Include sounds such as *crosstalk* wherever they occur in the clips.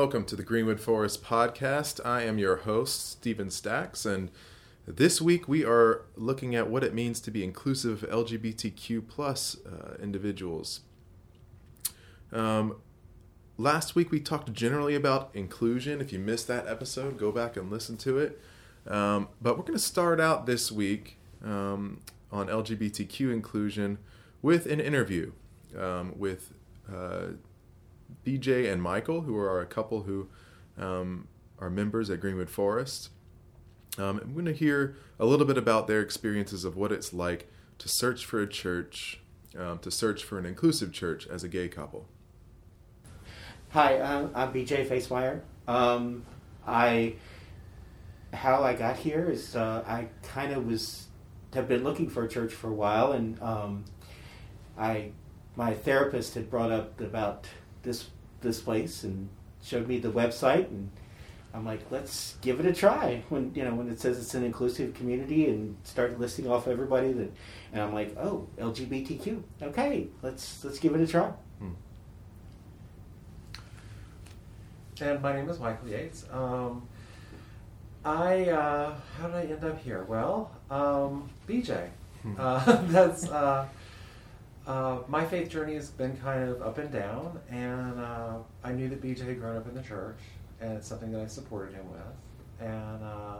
welcome to the Greenwood Forest podcast. I am your host, Stephen Stacks, and this week we are looking at what it means to be inclusive LGBTQ plus uh, individuals. Um, last week we talked generally about inclusion. If you missed that episode, go back and listen to it. Um, but we're going to start out this week um, on LGBTQ inclusion with an interview um, with uh, BJ and Michael, who are a couple who um, are members at Greenwood Forest. Um, I'm going to hear a little bit about their experiences of what it's like to search for a church, um, to search for an inclusive church as a gay couple. Hi, I'm, I'm BJ Facewire. Um, I how I got here is uh, I kind of was have been looking for a church for a while, and um, I my therapist had brought up about this this place and showed me the website, and I'm like, let's give it a try. When you know when it says it's an inclusive community and start listing off everybody that, and I'm like, oh, LGBTQ. Okay, let's let's give it a try. Hmm. And my name is Michael Yates. Um, I uh, how did I end up here? Well, um, BJ. Hmm. Uh, *laughs* that's uh, uh, my faith journey has been kind of up and down, and uh, I knew that BJ had grown up in the church, and it's something that I supported him with. And uh,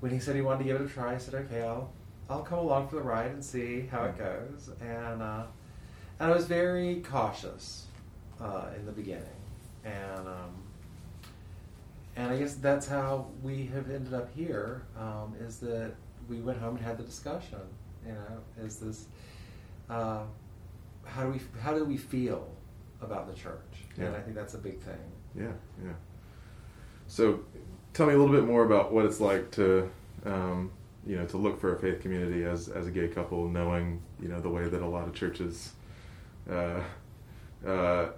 when he said he wanted to give it a try, I said, "Okay, I'll I'll come along for the ride and see how it goes." And and I was very cautious in the beginning, and. Um, and I guess that's how we have ended up here. Um, is that we went home and had the discussion. You know, is this uh, how do we how do we feel about the church? Yeah. And I think that's a big thing. Yeah, yeah. So, tell me a little bit more about what it's like to, um, you know, to look for a faith community as as a gay couple, knowing you know the way that a lot of churches, uh, uh,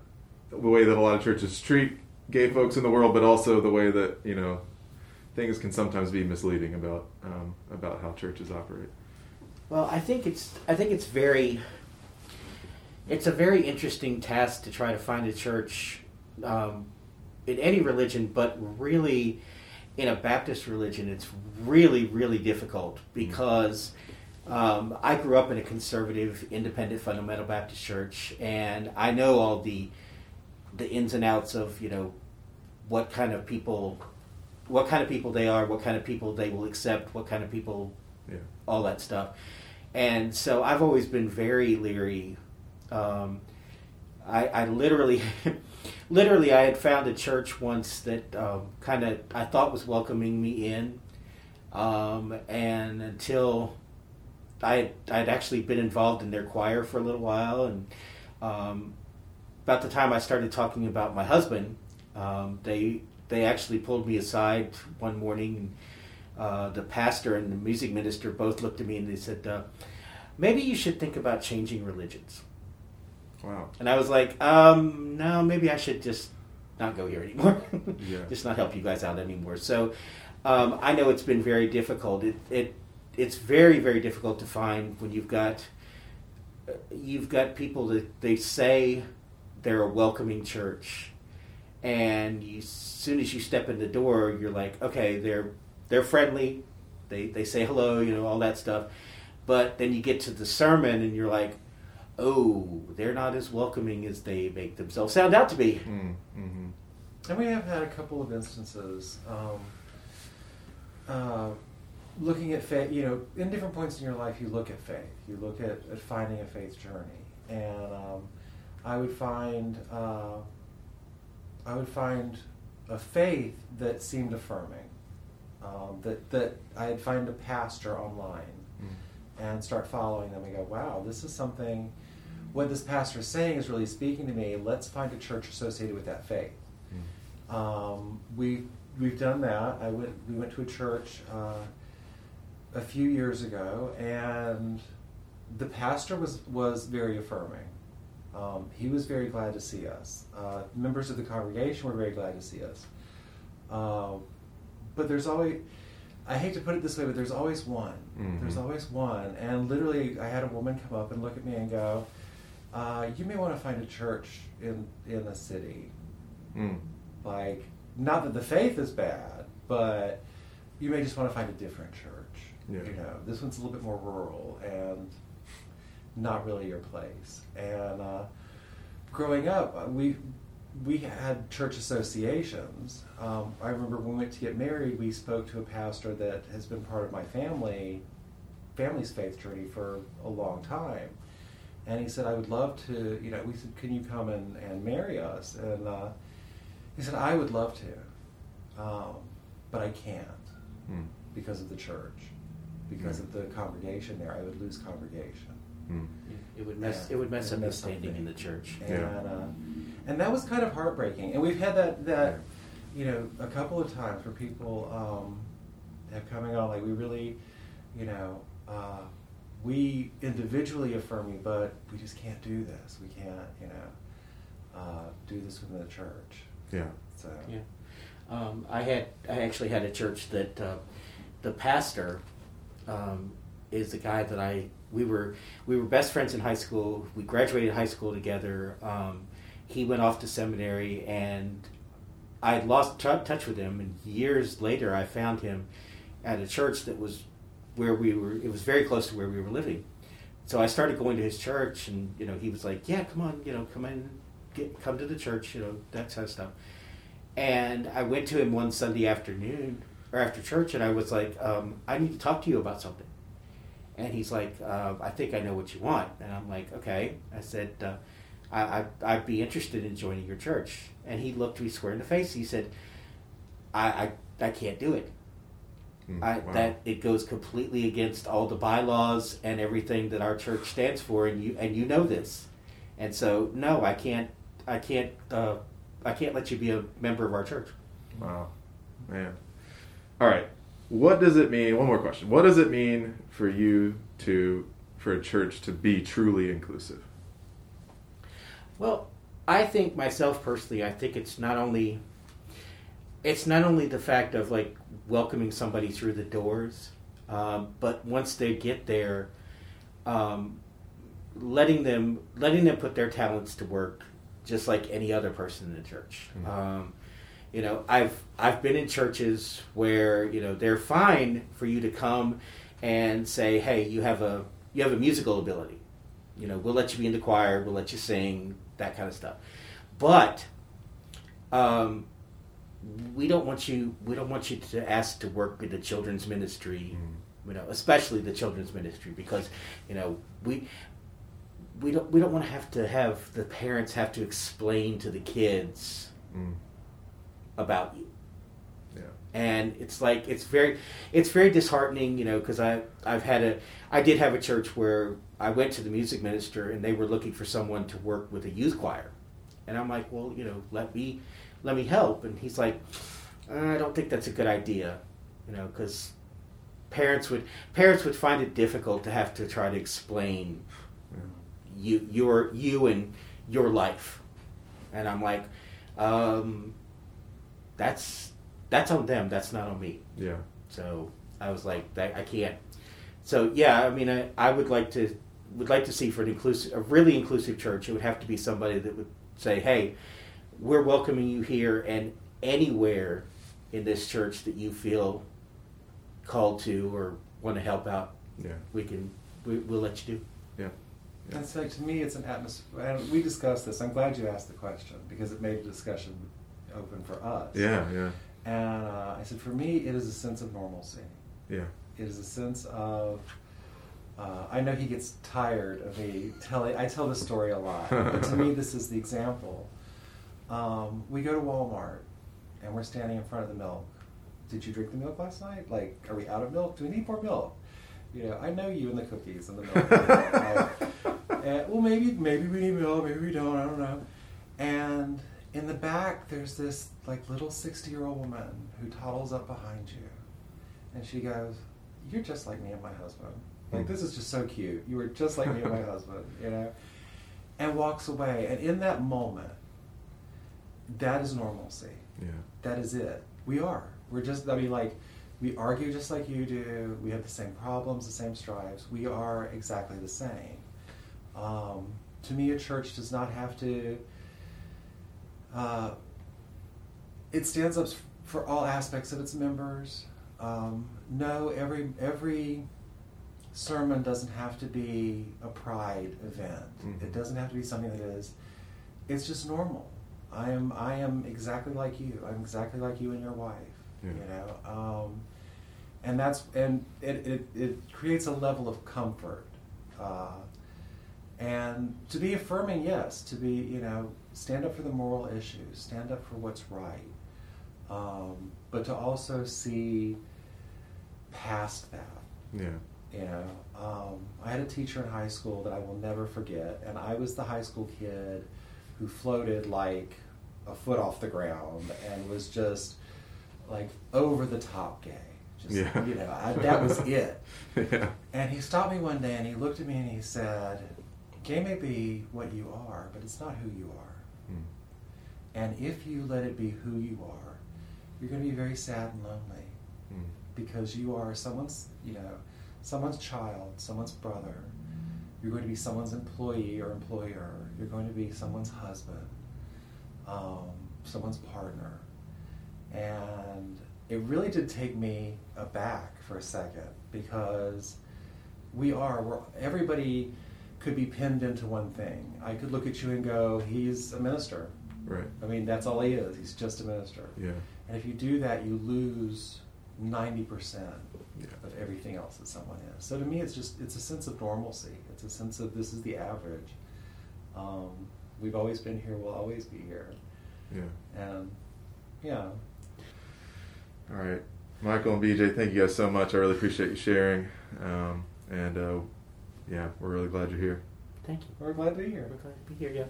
the way that a lot of churches treat gay folks in the world, but also the way that you know things can sometimes be misleading about um, about how churches operate. Well, I think it's I think it's very it's a very interesting task to try to find a church um, in any religion, but really in a Baptist religion, it's really really difficult mm-hmm. because. Um, I grew up in a conservative, independent, fundamental Baptist church, and I know all the the ins and outs of you know what kind of people what kind of people they are what kind of people they will accept what kind of people. All that stuff. And so i've always been very leery um, I, I, literally *laughs* literally i had found a church once that um, kind of i thought was welcoming me in um, and until I I'd actually been involved in their choir for a little while, and um, about the time I started talking about my husband, um, they they actually pulled me aside one morning, and uh, the pastor and the music minister both looked at me and they said, uh, "Maybe you should think about changing religions." Wow. And I was like, um, "No, maybe I should just not go here anymore. *laughs* yeah. Just not help you guys out anymore." So um, I know it's been very difficult. It it it's very very difficult to find when you've got you've got people that they say they're a welcoming church, and you, as soon as you step in the door, you're like, okay, they're they're friendly, they they say hello, you know, all that stuff. But then you get to the sermon, and you're like, oh, they're not as welcoming as they make themselves sound out to be. Mm, mm-hmm. And we have had a couple of instances. Um, uh, looking at faith, you know, in different points in your life, you look at faith. You look at, at finding a faith journey, and um, I would find uh, I would find a faith that seemed affirming. Um, that that I'd find a pastor online mm. and start following them and go, wow, this is something. What this pastor is saying is really speaking to me. Let's find a church associated with that faith. Mm. Um, we we've done that. I went. We went to a church uh, a few years ago, and the pastor was was very affirming. Um, he was very glad to see us. Uh, members of the congregation were very glad to see us. Uh, but there's always, I hate to put it this way, but there's always one. Mm-hmm. There's always one. And literally, I had a woman come up and look at me and go, uh, You may want to find a church in, in the city. Mm. Like, not that the faith is bad, but you may just want to find a different church. Yeah. You know, this one's a little bit more rural and not really your place. And uh, growing up, uh, we we had church associations. Um, I remember when we went to get married, we spoke to a pastor that has been part of my family family's faith journey for a long time. And he said, I would love to, you know, we said, can you come and, and marry us? And uh, he said, I would love to, um, but I can't Mm. because of the church, because Mm. of the congregation there. I would lose congregation. Mm. It would mess. Yeah. It would mess up the mess standing in the church. And, Yeah. uh, and that was kind of heartbreaking. And we've had that, that you know, a couple of times where people um, have coming on, like, we really, you know, uh, we individually affirm you, but we just can't do this. We can't, you know, uh, do this within the church. Yeah. So, Yeah. Um, I had I actually had a church that uh, the pastor um, is the guy that I we were we were best friends in high school. We graduated high school together. Um, he went off to seminary, and I lost t- touch with him. And years later, I found him at a church that was where we were. It was very close to where we were living. So I started going to his church, and you know, he was like, "Yeah, come on, you know, come in, get come to the church, you know, that kind of stuff." And I went to him one Sunday afternoon or after church, and I was like, um, "I need to talk to you about something." And he's like, uh, "I think I know what you want." And I'm like, "Okay." I said, uh, I, I, "I'd be interested in joining your church." And he looked me square in the face. He said, "I, I, I can't do it. Mm. I, Wow. that it goes completely against all the bylaws and everything that our church stands for, and you and you know this, and so no, I can't, I can't, uh, I can't let you be a member of our church. Wow, man. All right. What does it mean? One more question. What does it mean for you to for a church to be truly inclusive? Well, I think myself personally, I think it's not only, it's not only the fact of like welcoming somebody through the doors, um, but once they get there, um, letting them letting them put their talents to work, just like any other person in the church. Mhm. Um, you know, I've I've been in churches where you know they're fine for you to come and say, hey, you have a you have a musical ability. You know, we'll let you be in the choir, we'll let you sing, that kind of stuff. But um, we don't want you we don't want you to ask to work with the children's ministry you know, especially the children's ministry, because you know we we don't we don't want to have to have the parents have to explain to the kids Mm. about you. And it's like it's very it's very disheartening, you know, because I I've had a I did have a church where I went to the music minister and they were looking for someone to work with a youth choir, and I'm like, well, you know, let me let me help, and he's like, I don't think that's a good idea, you know, because parents would parents would find it difficult to have to try to explain you your you and your life. And i'm like um, that's that's on them that's not on me Yeah. so i was like that i can't so yeah i mean i, I would like to would like to see for an inclusive a really inclusive church it would have to be somebody that would say hey we're welcoming you here and anywhere in this church that you feel called to or want to help out Yeah. we can we, we'll let you do Yeah. And so to me, it's an atmosphere, and we discussed this. I'm glad you asked the question because it made the discussion open for us. Yeah. Yeah. And uh, I said, for me, it is a sense of normalcy. Yeah. It is a sense of. Uh, I know he gets tired of me telling. I tell this story a lot, but to me, *laughs* this is the example. Um, we go to Walmart, and we're standing in front of the milk. Did you drink the milk last night? Like, are we out of milk? Do we need more milk? You know, I know you and the cookies and the milk. *laughs* Like, and, well, maybe maybe we need milk, maybe we don't. I don't know. And in the back, there's this like little sixty-year-old woman who toddles up behind you, and she goes, "You're just like me and my husband. Like this is just so cute. You were just like me and my *laughs* husband, you know." And walks away. And in that moment, that is normalcy. Yeah. That is it. We are. We're just. I mean, like. We argue just like you do. We have the same problems, the same strives. We are exactly the same. Um, to me, a church does not have to. Uh, it stands up for all aspects of its members. Um, no, every every sermon doesn't have to be a pride event. Mhm. It doesn't have to be something that is. It's just normal. I am I am exactly like you. I'm exactly like you and your wife. Yeah. You know, um, and that's and it, it, it creates a level of comfort. Uh, and to be affirming, yes, to be you know stand up for the moral issues, stand up for what's right, um, but to also see past that. Yeah. You know, um, I had a teacher in high school that I will never forget, and I was the high school kid who floated like a foot off the ground and was just like over the top gay. Just, Yeah. You know, I, that was *laughs* it. yeah. And he stopped me one day and he looked at me and he said, Gay may be what you are, but it's not who you are. Mm. And if you let it be who you are, you're going to be very sad and lonely Mm. because you are someone's, you know, someone's child, someone's brother. You're going to be someone's employee or employer. You're going to be someone's husband, um, someone's partner. And it really did take me aback for a second because we are, we're, everybody could be pinned into one thing. I could look at you and go, he's a minister. Right. I mean, that's all he is. He's just a minister. Yeah. And if you do that, you lose 90% Yeah. of everything else that someone is. So to me, it's just, it's a sense of normalcy. It's a sense of this is the average. Um, we've always been here, we'll always be here. Yeah. And yeah, All right, Michael and BJ, thank you guys so much. I really appreciate you sharing. Um, and uh, yeah, we're really glad you're here. Thank you. we're glad to be here. We're glad to be here. Yeah.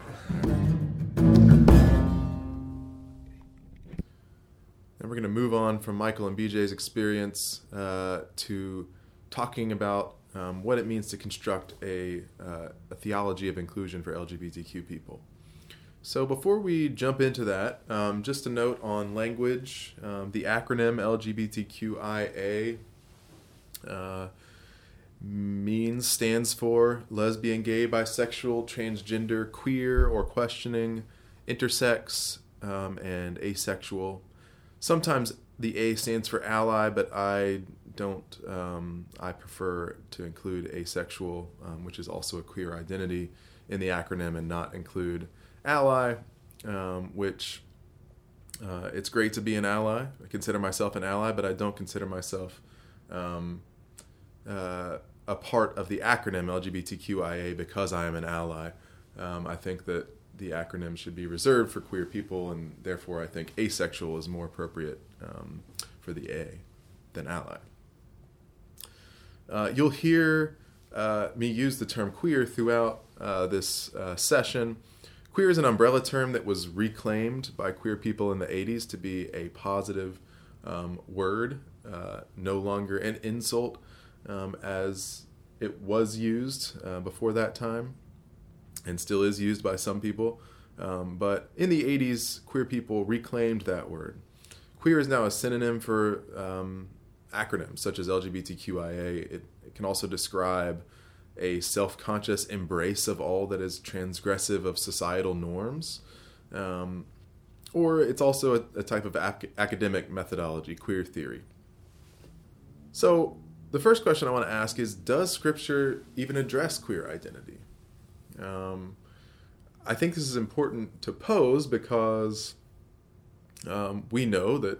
And we're going to move on from Michael and BJ's experience uh, to talking about um, what it means to construct a, uh, a theology of inclusion for LGBTQ people. So before we jump into that, um, just a note on language. Um, the acronym LGBTQIA uh, means stands for lesbian, gay, bisexual, transgender, queer or questioning, intersex, um, and asexual. Sometimes the A stands for ally, but I don't. Um, I prefer to include asexual, um, which is also a queer identity, in the acronym and not include ally, um, which uh, it's great to be an ally. I consider myself an ally, but I don't consider myself um, uh, a part of the acronym LGBTQIA because I am an ally. Um, I think that the acronym should be reserved for queer people, and therefore I think asexual is more appropriate um, for the A than ally. Uh, you'll hear uh, me use the term queer throughout uh, this uh, session. Queer is an umbrella term that was reclaimed by queer people in the 80s to be a positive um, word, uh, no longer an insult um, as it was used uh, before that time and still is used by some people. Um, but in the 80s, queer people reclaimed that word. Queer is now a synonym for um, acronyms such as LGBTQIA. It, it can also describe a self conscious embrace of all that is transgressive of societal norms. Um, or it's also a, a type of ac- academic methodology, queer theory. So, the first question I want to ask is Does Scripture even address queer identity? Um, I think this is important to pose because um, we know that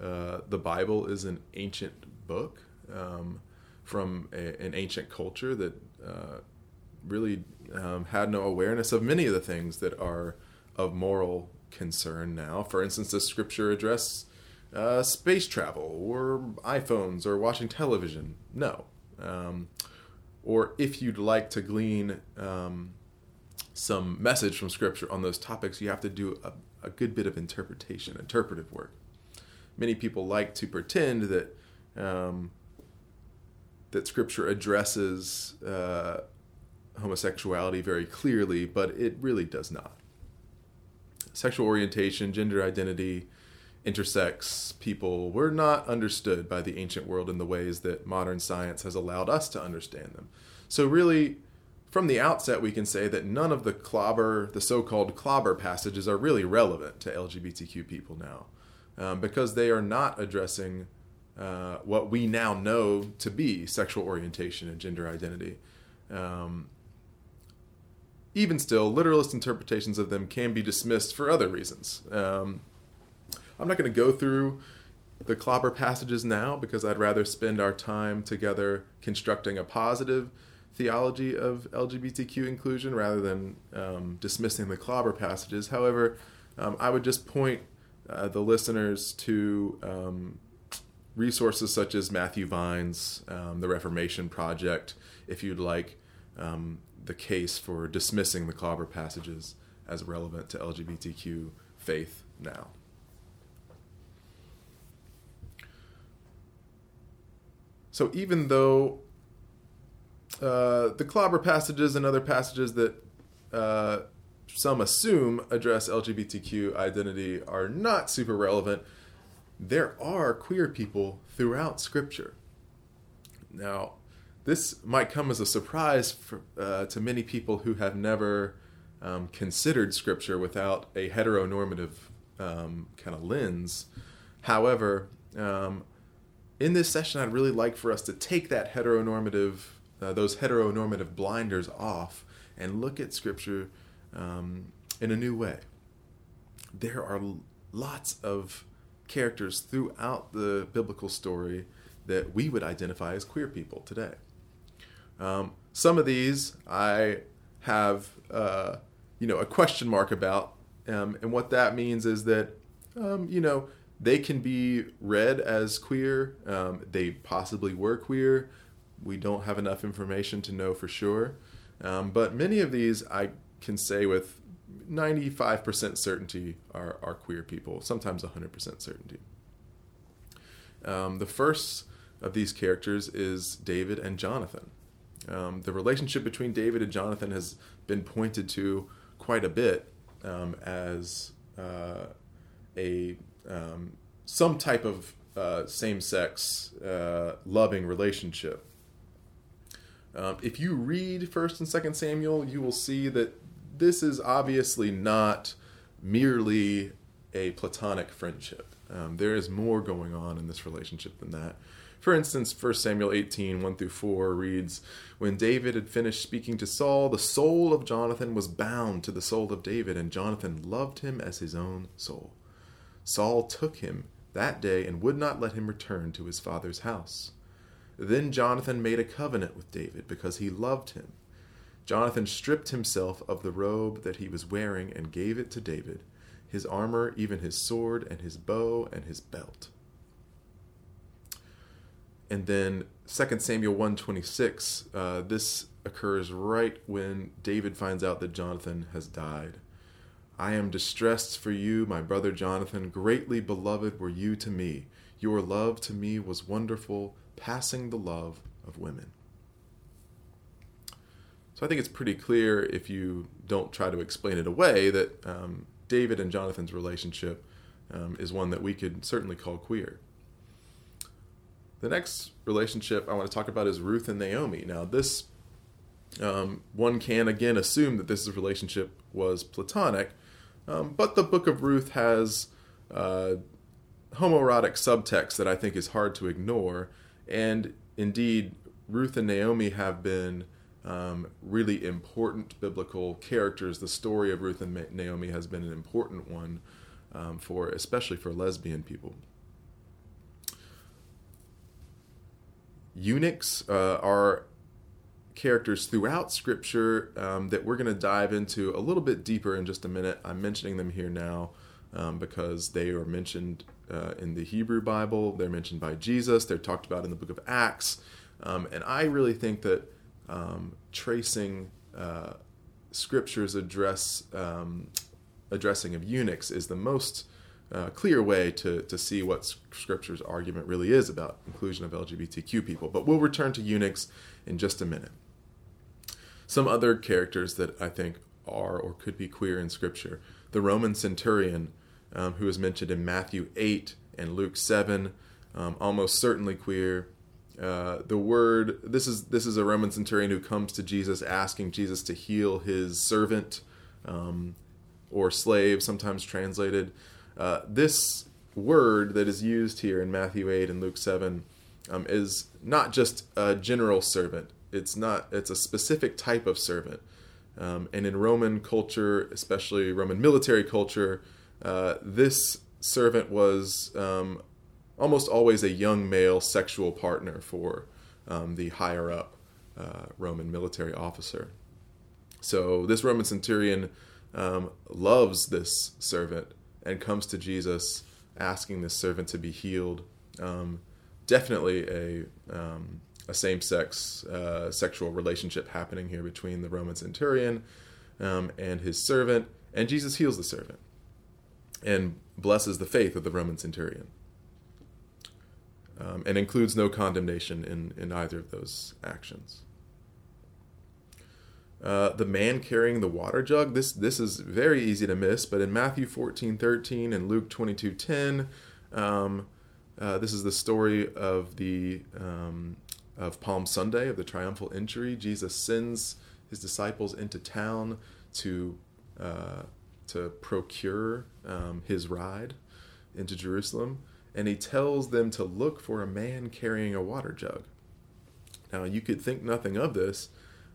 uh, the Bible is an ancient book um, from a, an ancient culture that uh, really um, had no awareness of many of the things that are of moral concern now. For instance, does Scripture address uh, space travel or iPhones or watching television? No. Um, or if you'd like to glean um, some message from Scripture on those topics, you have to do a, a good bit of interpretation, interpretive work. Many people like to pretend that um, that Scripture addresses uh, homosexuality very clearly, but it really does not. Sexual orientation, gender identity, intersex people were not understood by the ancient world in the ways that modern science has allowed us to understand them. So, really, from the outset, we can say that none of the clobber, the so called clobber passages, are really relevant to LGBTQ people now. um, because they are not addressing uh, what we now know to be sexual orientation and gender identity. Um, even still, literalist interpretations of them can be dismissed for other reasons. Um, I'm not going to go through the clobber passages now because I'd rather spend our time together constructing a positive theology of LGBTQ inclusion rather than um, dismissing the clobber passages. However, um, I would just point uh, the listeners to um, resources such as Matthew Vines, um, the Reformation Project, if you'd like um, the case for dismissing the clobber passages as relevant to LGBTQ faith now. So even though uh, the clobber passages and other passages that uh, some assume address LGBTQ identity are not super relevant, there are queer people throughout Scripture. Now, this might come as a surprise for, uh, to many people who have never um, considered Scripture without a heteronormative um, kind of lens. However, um, in this session, I'd really like for us to take that heteronormative, uh, those heteronormative blinders off and look at Scripture um, in a new way. There are lots of characters throughout the biblical story that we would identify as queer people today. Um, some of these I have, uh, you know, a question mark about, um, and what that means is that, um, you know, they can be read as queer. Um, they possibly were queer. We don't have enough information to know for sure. Um, but many of these I can say with 95% certainty are, are queer people, sometimes 100% certainty. Um, the first of these characters is David and Jonathan. Um, the relationship between David and Jonathan has been pointed to quite a bit um, as uh, a um, some type of uh, same-sex uh, loving relationship. Um, if you read First and Second Samuel, you will see that this is obviously not merely a platonic friendship. Um, there is more going on in this relationship than that. For instance, 1 Samuel 18, 1 through 4 reads When David had finished speaking to Saul, the soul of Jonathan was bound to the soul of David, and Jonathan loved him as his own soul. Saul took him that day and would not let him return to his father's house. Then Jonathan made a covenant with David because he loved him. Jonathan stripped himself of the robe that he was wearing and gave it to David, his armor, even his sword, and his bow, and his belt. And then 2 Samuel 126, uh, this occurs right when David finds out that Jonathan has died. I am distressed for you, my brother Jonathan. Greatly beloved were you to me. Your love to me was wonderful, passing the love of women. So I think it's pretty clear if you don't try to explain it away that um, David and Jonathan's relationship um, is one that we could certainly call queer. The next relationship I want to talk about is Ruth and Naomi. Now, this um, one can again assume that this relationship was platonic, um, but the book of Ruth has uh, homoerotic subtext that I think is hard to ignore. And indeed, Ruth and Naomi have been um, really important biblical characters. The story of Ruth and Naomi has been an important one um, for, especially for lesbian people. Eunuchs uh, are characters throughout Scripture um, that we're going to dive into a little bit deeper in just a minute. I'm mentioning them here now um, because they are mentioned uh, in the Hebrew Bible, they're mentioned by Jesus, they're talked about in the book of Acts. Um, and I really think that um, tracing uh, Scripture's address um, addressing of eunuchs is the most uh, clear way to, to see what Scripture's argument really is about inclusion of LGBTQ people. But we'll return to eunuchs in just a minute. Some other characters that I think are or could be queer in Scripture. The Roman centurion, um, who is mentioned in Matthew 8 and Luke 7, um, almost certainly queer. Uh, the word this is this is a Roman centurion who comes to Jesus asking Jesus to heal his servant um, or slave, sometimes translated. Uh, this word that is used here in Matthew 8 and Luke 7 um, is not just a general servant. It's not. It's a specific type of servant. Um, and in Roman culture, especially Roman military culture, uh, this servant was um, almost always a young male sexual partner for um, the higher up uh, Roman military officer. So this Roman centurion um, loves this servant and comes to Jesus asking this servant to be healed. Um, definitely a um, a same sex uh, sexual relationship happening here between the Roman centurion um, and his servant, and Jesus heals the servant and blesses the faith of the Roman centurion. Um, and includes no condemnation in, in either of those actions. Uh, the man carrying the water jug. This this is very easy to miss, but in Matthew fourteen thirteen and Luke twenty two ten, um, uh, this is the story of the um, of Palm Sunday of the triumphal entry. Jesus sends his disciples into town to uh, to procure um, his ride into Jerusalem, and he tells them to look for a man carrying a water jug. Now you could think nothing of this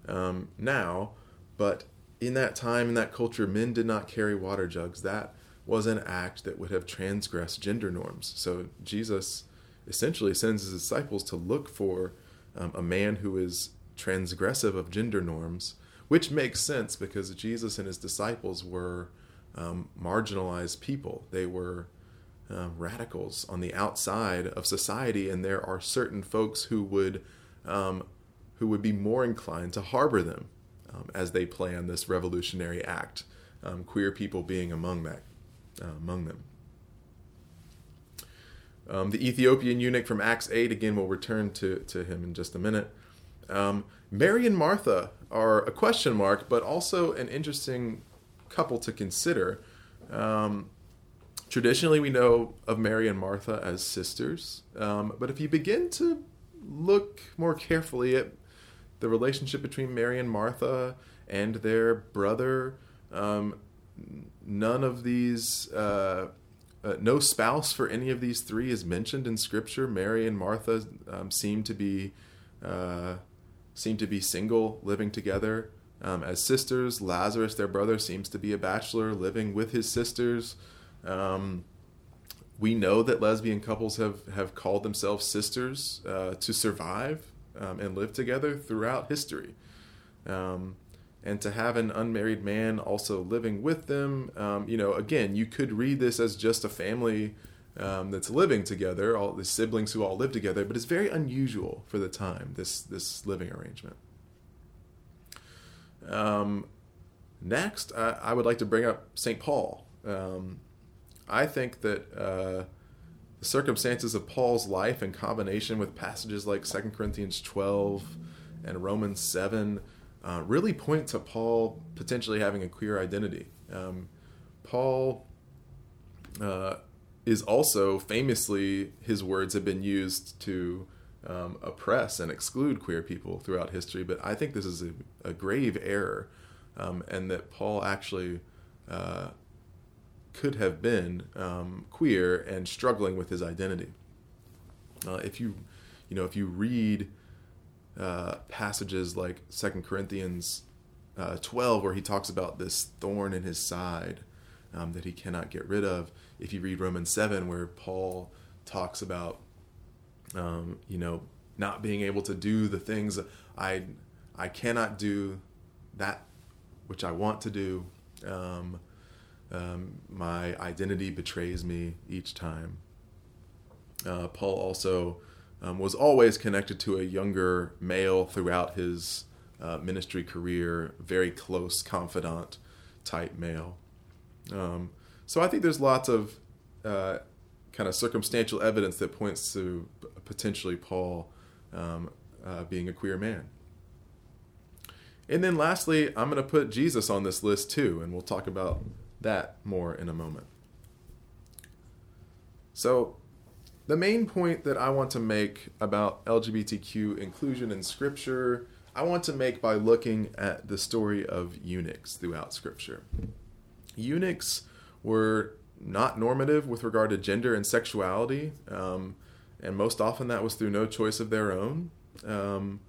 um, now, but in that time, in that culture, men did not carry water jugs. That was an act that would have transgressed gender norms. So Jesus essentially sends his disciples to look for um, a man who is transgressive of gender norms, which makes sense because Jesus and his disciples were um, marginalized people. They were uh, radicals on the outside of society, and there are certain folks who would um, who would be more inclined to harbor them um, as they plan this revolutionary act, um, queer people being among that, uh, among them. Um, the Ethiopian eunuch from Acts 8, again, we'll return to, to him in just a minute. Um, Mary and Martha are a question mark, but also an interesting couple to consider. Um, traditionally, we know of Mary and Martha as sisters, um, but if you begin to look more carefully at the relationship between Mary and Martha and their brother. Um, none of these, uh, uh, no spouse for any of these three is mentioned in Scripture. Mary and Martha um, seem to be uh, seem to be single, living together um, as sisters. Lazarus, their brother, seems to be a bachelor, living with his sisters. Um, we know that lesbian couples have, have called themselves sisters uh, to survive um, and live together throughout history. And to have an unmarried man also living with them, um, you know, again, you could read this as just a family um, that's living together, all the siblings who all live together, but it's very unusual for the time, this, this living arrangement. Um, next, I, I, would like to bring up St. Paul. Um, I think that uh, the circumstances of Paul's life in combination with passages like 2 Corinthians 12 and Romans 7 uh, really point to Paul potentially having a queer identity. Um, Paul uh, is also famously, his words have been used to um, oppress and exclude queer people throughout history, but I think this is a, a grave error, um, and that Paul actually uh, could have been um, queer and struggling with his identity. Uh, if you, you know, if you read uh, passages like Second Corinthians uh, 12, where he talks about this thorn in his side um, that he cannot get rid of. If you read Romans 7, where Paul talks about, um, you know, not being able to do the things I, I cannot do that which I want to do. Um, um, my identity betrays me each time. Uh, Paul also um, was always connected to a younger male throughout his uh, ministry career, very close confidant type male. Um, so I think there's lots of uh, kind of circumstantial evidence that points to potentially Paul um, uh, being a queer man. And then lastly, I'm going to put Jesus on this list too, and we'll talk about that more in a moment. So, the main point that I want to make about LGBTQ inclusion in Scripture, I want to make by looking at the story of eunuchs throughout Scripture. Eunuchs were not normative with regard to gender and sexuality, um, and most often that was through no choice of their own. Um,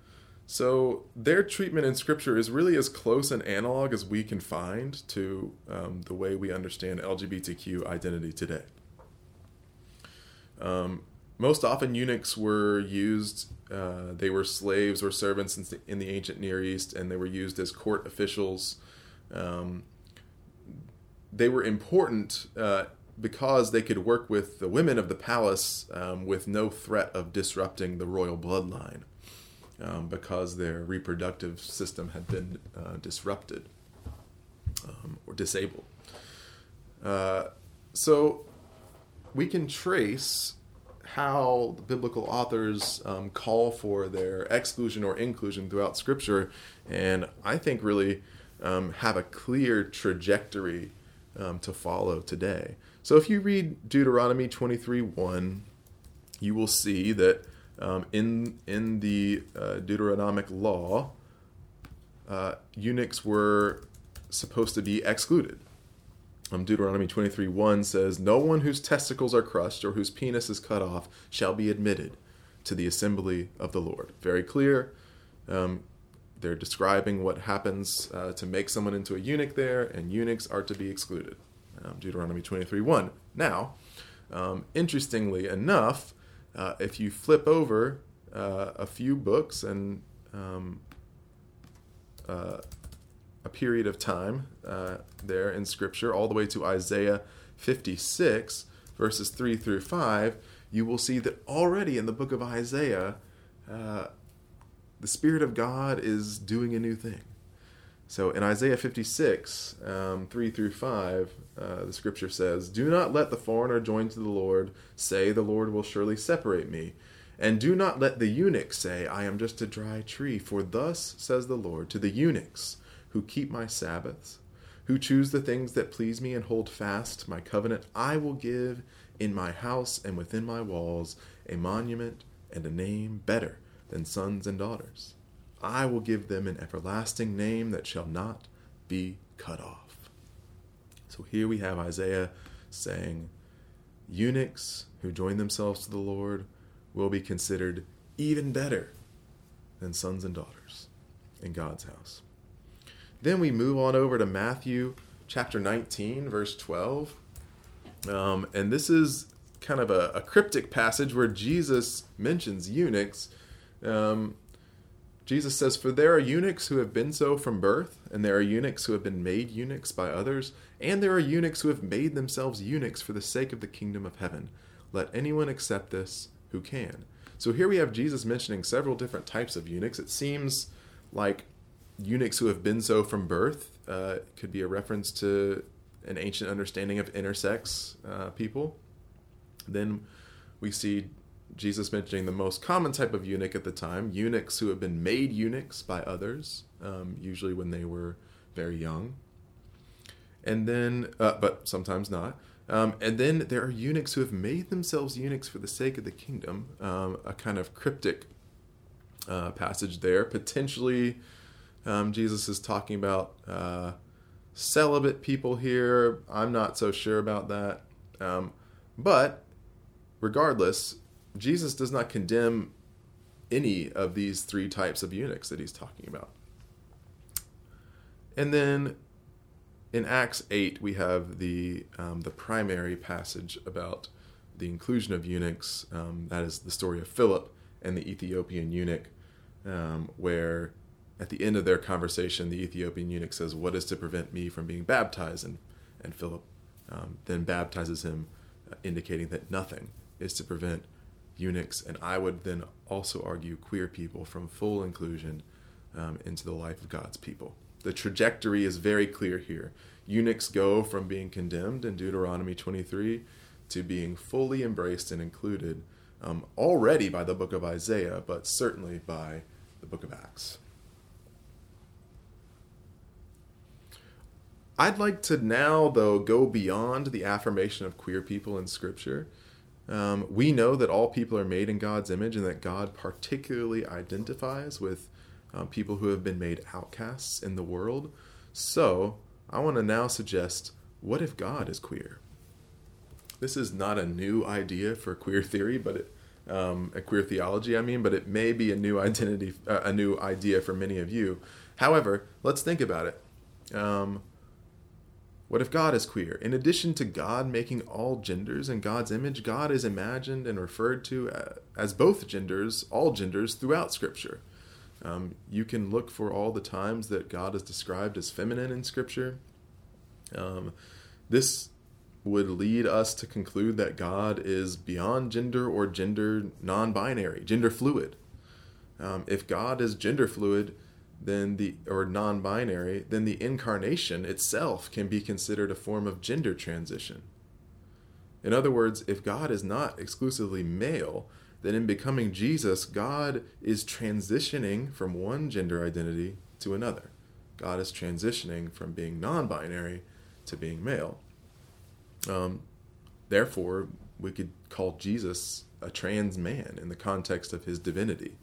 so their treatment in Scripture is really as close an analog as we can find to um, the way we understand LGBTQ identity today. Um, most often, eunuchs were used, uh, they were slaves or servants in the, in the, ancient Near East, and they were used as court officials. Um, they were important uh, because they could work with the women of the palace um, with no threat of disrupting the royal bloodline um, because their reproductive system had been uh, disrupted um, or disabled. Uh, so we can trace how biblical authors um, call for their exclusion or inclusion throughout Scripture, and I think really um, have a clear trajectory um, to follow today. So if you read Deuteronomy 23 1, you will see that um, in in the uh, Deuteronomic law, uh, eunuchs were supposed to be excluded. Um, Deuteronomy 23 1 says, No one whose testicles are crushed or whose penis is cut off shall be admitted to the assembly of the Lord. Very clear. Um, they're describing what happens uh, to make someone into a eunuch there, and eunuchs are to be excluded. Um, Deuteronomy 23 1. Now, um, interestingly enough, uh, if you flip over uh, a few books and um, uh, a period of time uh, there in Scripture, all the way to Isaiah 56, verses 3 through 5, you will see that already in the book of Isaiah, uh, the Spirit of God is doing a new thing. So in Isaiah 56, um, 3 through 5, uh, the scripture says, Do not let the foreigner join to the Lord, say, The Lord will surely separate me. And do not let the eunuch say, I am just a dry tree. For thus says the Lord to the eunuchs who keep my Sabbaths, who choose the things that please me and hold fast my covenant, I will give in my house and within my walls a monument and a name better than sons and daughters. I will give them an everlasting name that shall not be cut off. So here we have Isaiah saying, eunuchs who join themselves to the Lord will be considered even better than sons and daughters in God's house. Then we move on over to Matthew chapter 19, verse 12. Um, and this is kind of a, a, cryptic passage where Jesus mentions eunuchs. Um, Jesus says, For there are eunuchs who have been so from birth, and there are eunuchs who have been made eunuchs by others, and there are eunuchs who have made themselves eunuchs for the sake of the kingdom of heaven. Let anyone accept this who can. So here we have Jesus mentioning several different types of eunuchs. It seems like eunuchs who have been so from birth uh, could be a reference to an ancient understanding of intersex uh, people. Then we see Jesus mentioning the most common type of eunuch at the time eunuchs who have been made eunuchs by others, um, usually when they were very young. And then, uh, but sometimes not. Um, and then there are eunuchs who have made themselves eunuchs for the sake of the kingdom, um, a kind of cryptic uh, passage there. Potentially, um, Jesus is talking about uh, celibate people here. I'm not so sure about that. Um, but regardless, Jesus does not condemn any of these three types of eunuchs that he's talking about. And then in Acts 8, we have the, um, the primary passage about the inclusion of eunuchs. Um, that is the story of Philip and the Ethiopian eunuch, um, where at the end of their conversation, the Ethiopian eunuch says, What is to prevent me from being baptized? And, and Philip um, then baptizes him, uh, indicating that nothing is to prevent eunuchs, and I would then also argue queer people from full inclusion um, into the life of God's people. The trajectory is very clear here. Eunuchs go from being condemned in Deuteronomy 23 to being fully embraced and included um, already by the book of Isaiah, but certainly by the book of Acts. I'd like to now, though, go beyond the affirmation of queer people in Scripture um, we know that all people are made in God's image and that God particularly identifies with um, people who have been made outcasts in the world. So, I want to now suggest what if God is queer? this is not a new idea for queer theory, but it, um, a queer theology, I mean, but it may be a new identity, uh, a new idea for many of you. However, let's think about it. Um, what if God is queer? In addition to God making all genders in God's image, God is imagined and referred to as both genders, all genders, throughout Scripture. Um, you can look for all the times that God is described as feminine in Scripture. Um, this would lead us to conclude that God is beyond gender or gender non binary, gender fluid. Um, if God is gender fluid, then the or non-binary, then the incarnation itself can be considered a form of gender transition. In other words, if God is not exclusively male, then in becoming Jesus, God is transitioning from one gender identity to another. God is transitioning from being non-binary to being male. Um, therefore, we could call Jesus a trans man in the context of his divinity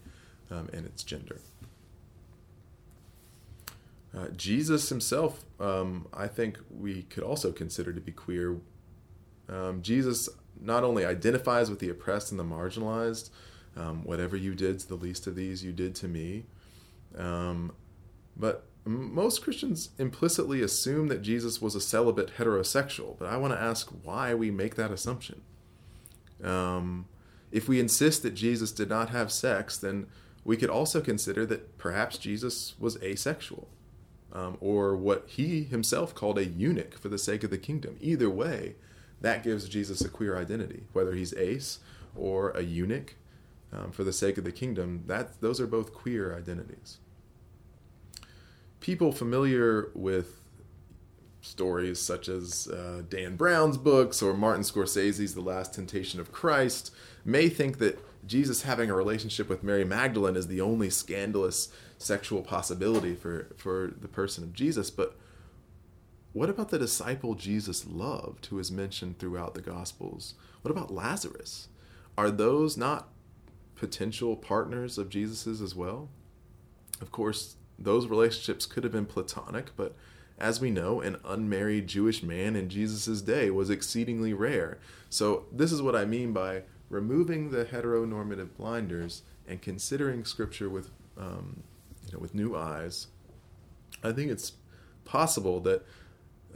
um, and its gender. Uh, Jesus himself, um, I think we could also consider to be queer. Um, Jesus not only identifies with the oppressed and the marginalized, um, whatever you did to the least of these, you did to me. Um, but most Christians implicitly assume that Jesus was a celibate heterosexual. But I want to ask why we make that assumption. Um, if we insist that Jesus did not have sex, then we could also consider that perhaps Jesus was asexual um, or what he himself called a eunuch for the sake of the kingdom. Either way, that gives Jesus a queer identity, whether he's ace or a eunuch um, for the sake of the kingdom. That those are both queer identities. People familiar with stories such as uh, Dan Brown's books or Martin Scorsese's The Last Temptation of Christ may think that Jesus having a relationship with Mary Magdalene is the only scandalous sexual possibility for, for the person of Jesus. But what about the disciple Jesus loved, who is mentioned throughout the Gospels? What about Lazarus? Are those not potential partners of Jesus's as well? Of course, those relationships could have been platonic, but as we know, an unmarried Jewish man in Jesus' day was exceedingly rare. So, this is what I mean by removing the heteronormative blinders and considering Scripture with um, you know, with new eyes, I think it's possible that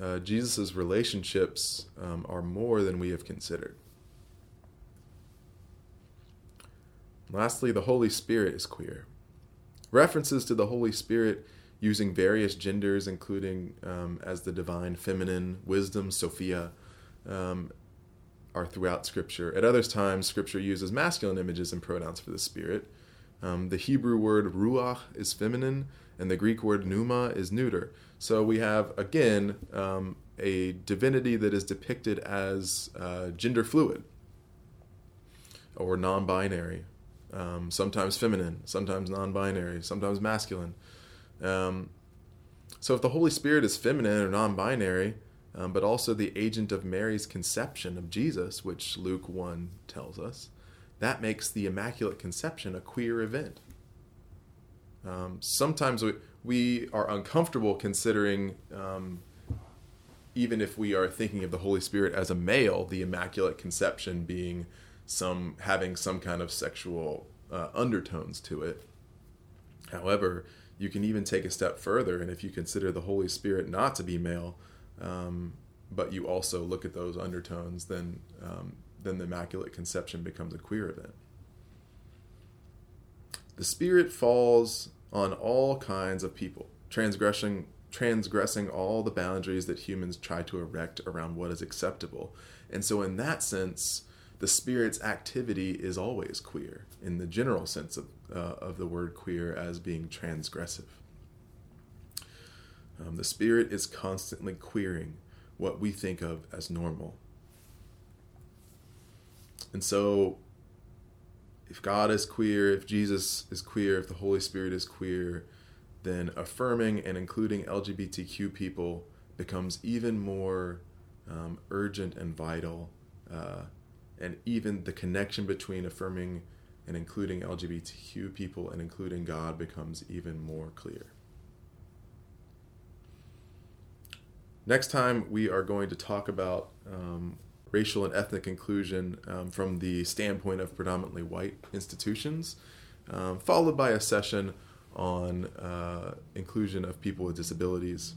uh, Jesus' relationships um, are more than we have considered. Lastly, the Holy Spirit is queer. References to the Holy Spirit using various genders, including um, as the divine feminine, wisdom, Sophia, um, are throughout Scripture. At other times, Scripture uses masculine images and pronouns for the Spirit. Um, the Hebrew word ruach is feminine, and the Greek word pneuma is neuter. So we have, again, um, a divinity that is depicted as uh, gender fluid or non binary, um, sometimes feminine, sometimes non binary, sometimes masculine. Um, so if the Holy Spirit is feminine or non binary, um, but also the agent of Mary's conception of Jesus, which Luke 1 tells us, that makes the Immaculate Conception a queer event. Um, sometimes we, we are uncomfortable considering, um, even if we are thinking of the Holy Spirit as a male, the Immaculate Conception being some having some kind of sexual uh, undertones to it. However, you can even take a step further, and if you consider the Holy Spirit not to be male, um, but you also look at those undertones, then um, then the Immaculate Conception becomes a queer event. The Spirit falls on all kinds of people, transgressing transgressing all the boundaries that humans try to erect around what is acceptable. And so in that sense, the spirit's activity is always queer in the general sense of, uh, of the word queer as being transgressive. Um, the spirit is constantly queering what we think of as normal. And so, if God is queer, if Jesus is queer, if the Holy Spirit is queer, then affirming and including LGBTQ people becomes even more um, urgent and vital. Uh, and even the connection between affirming and including LGBTQ people and including God becomes even more clear. Next time, we are going to talk about um, racial and ethnic inclusion um, from the standpoint of predominantly white institutions, um, followed by a session on uh, inclusion of people with disabilities.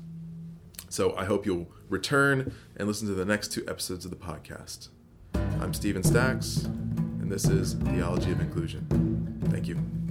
So I hope you'll return and listen to the next two episodes of the podcast. I'm Stephen Stacks, and this is Theology of Inclusion. Thank you.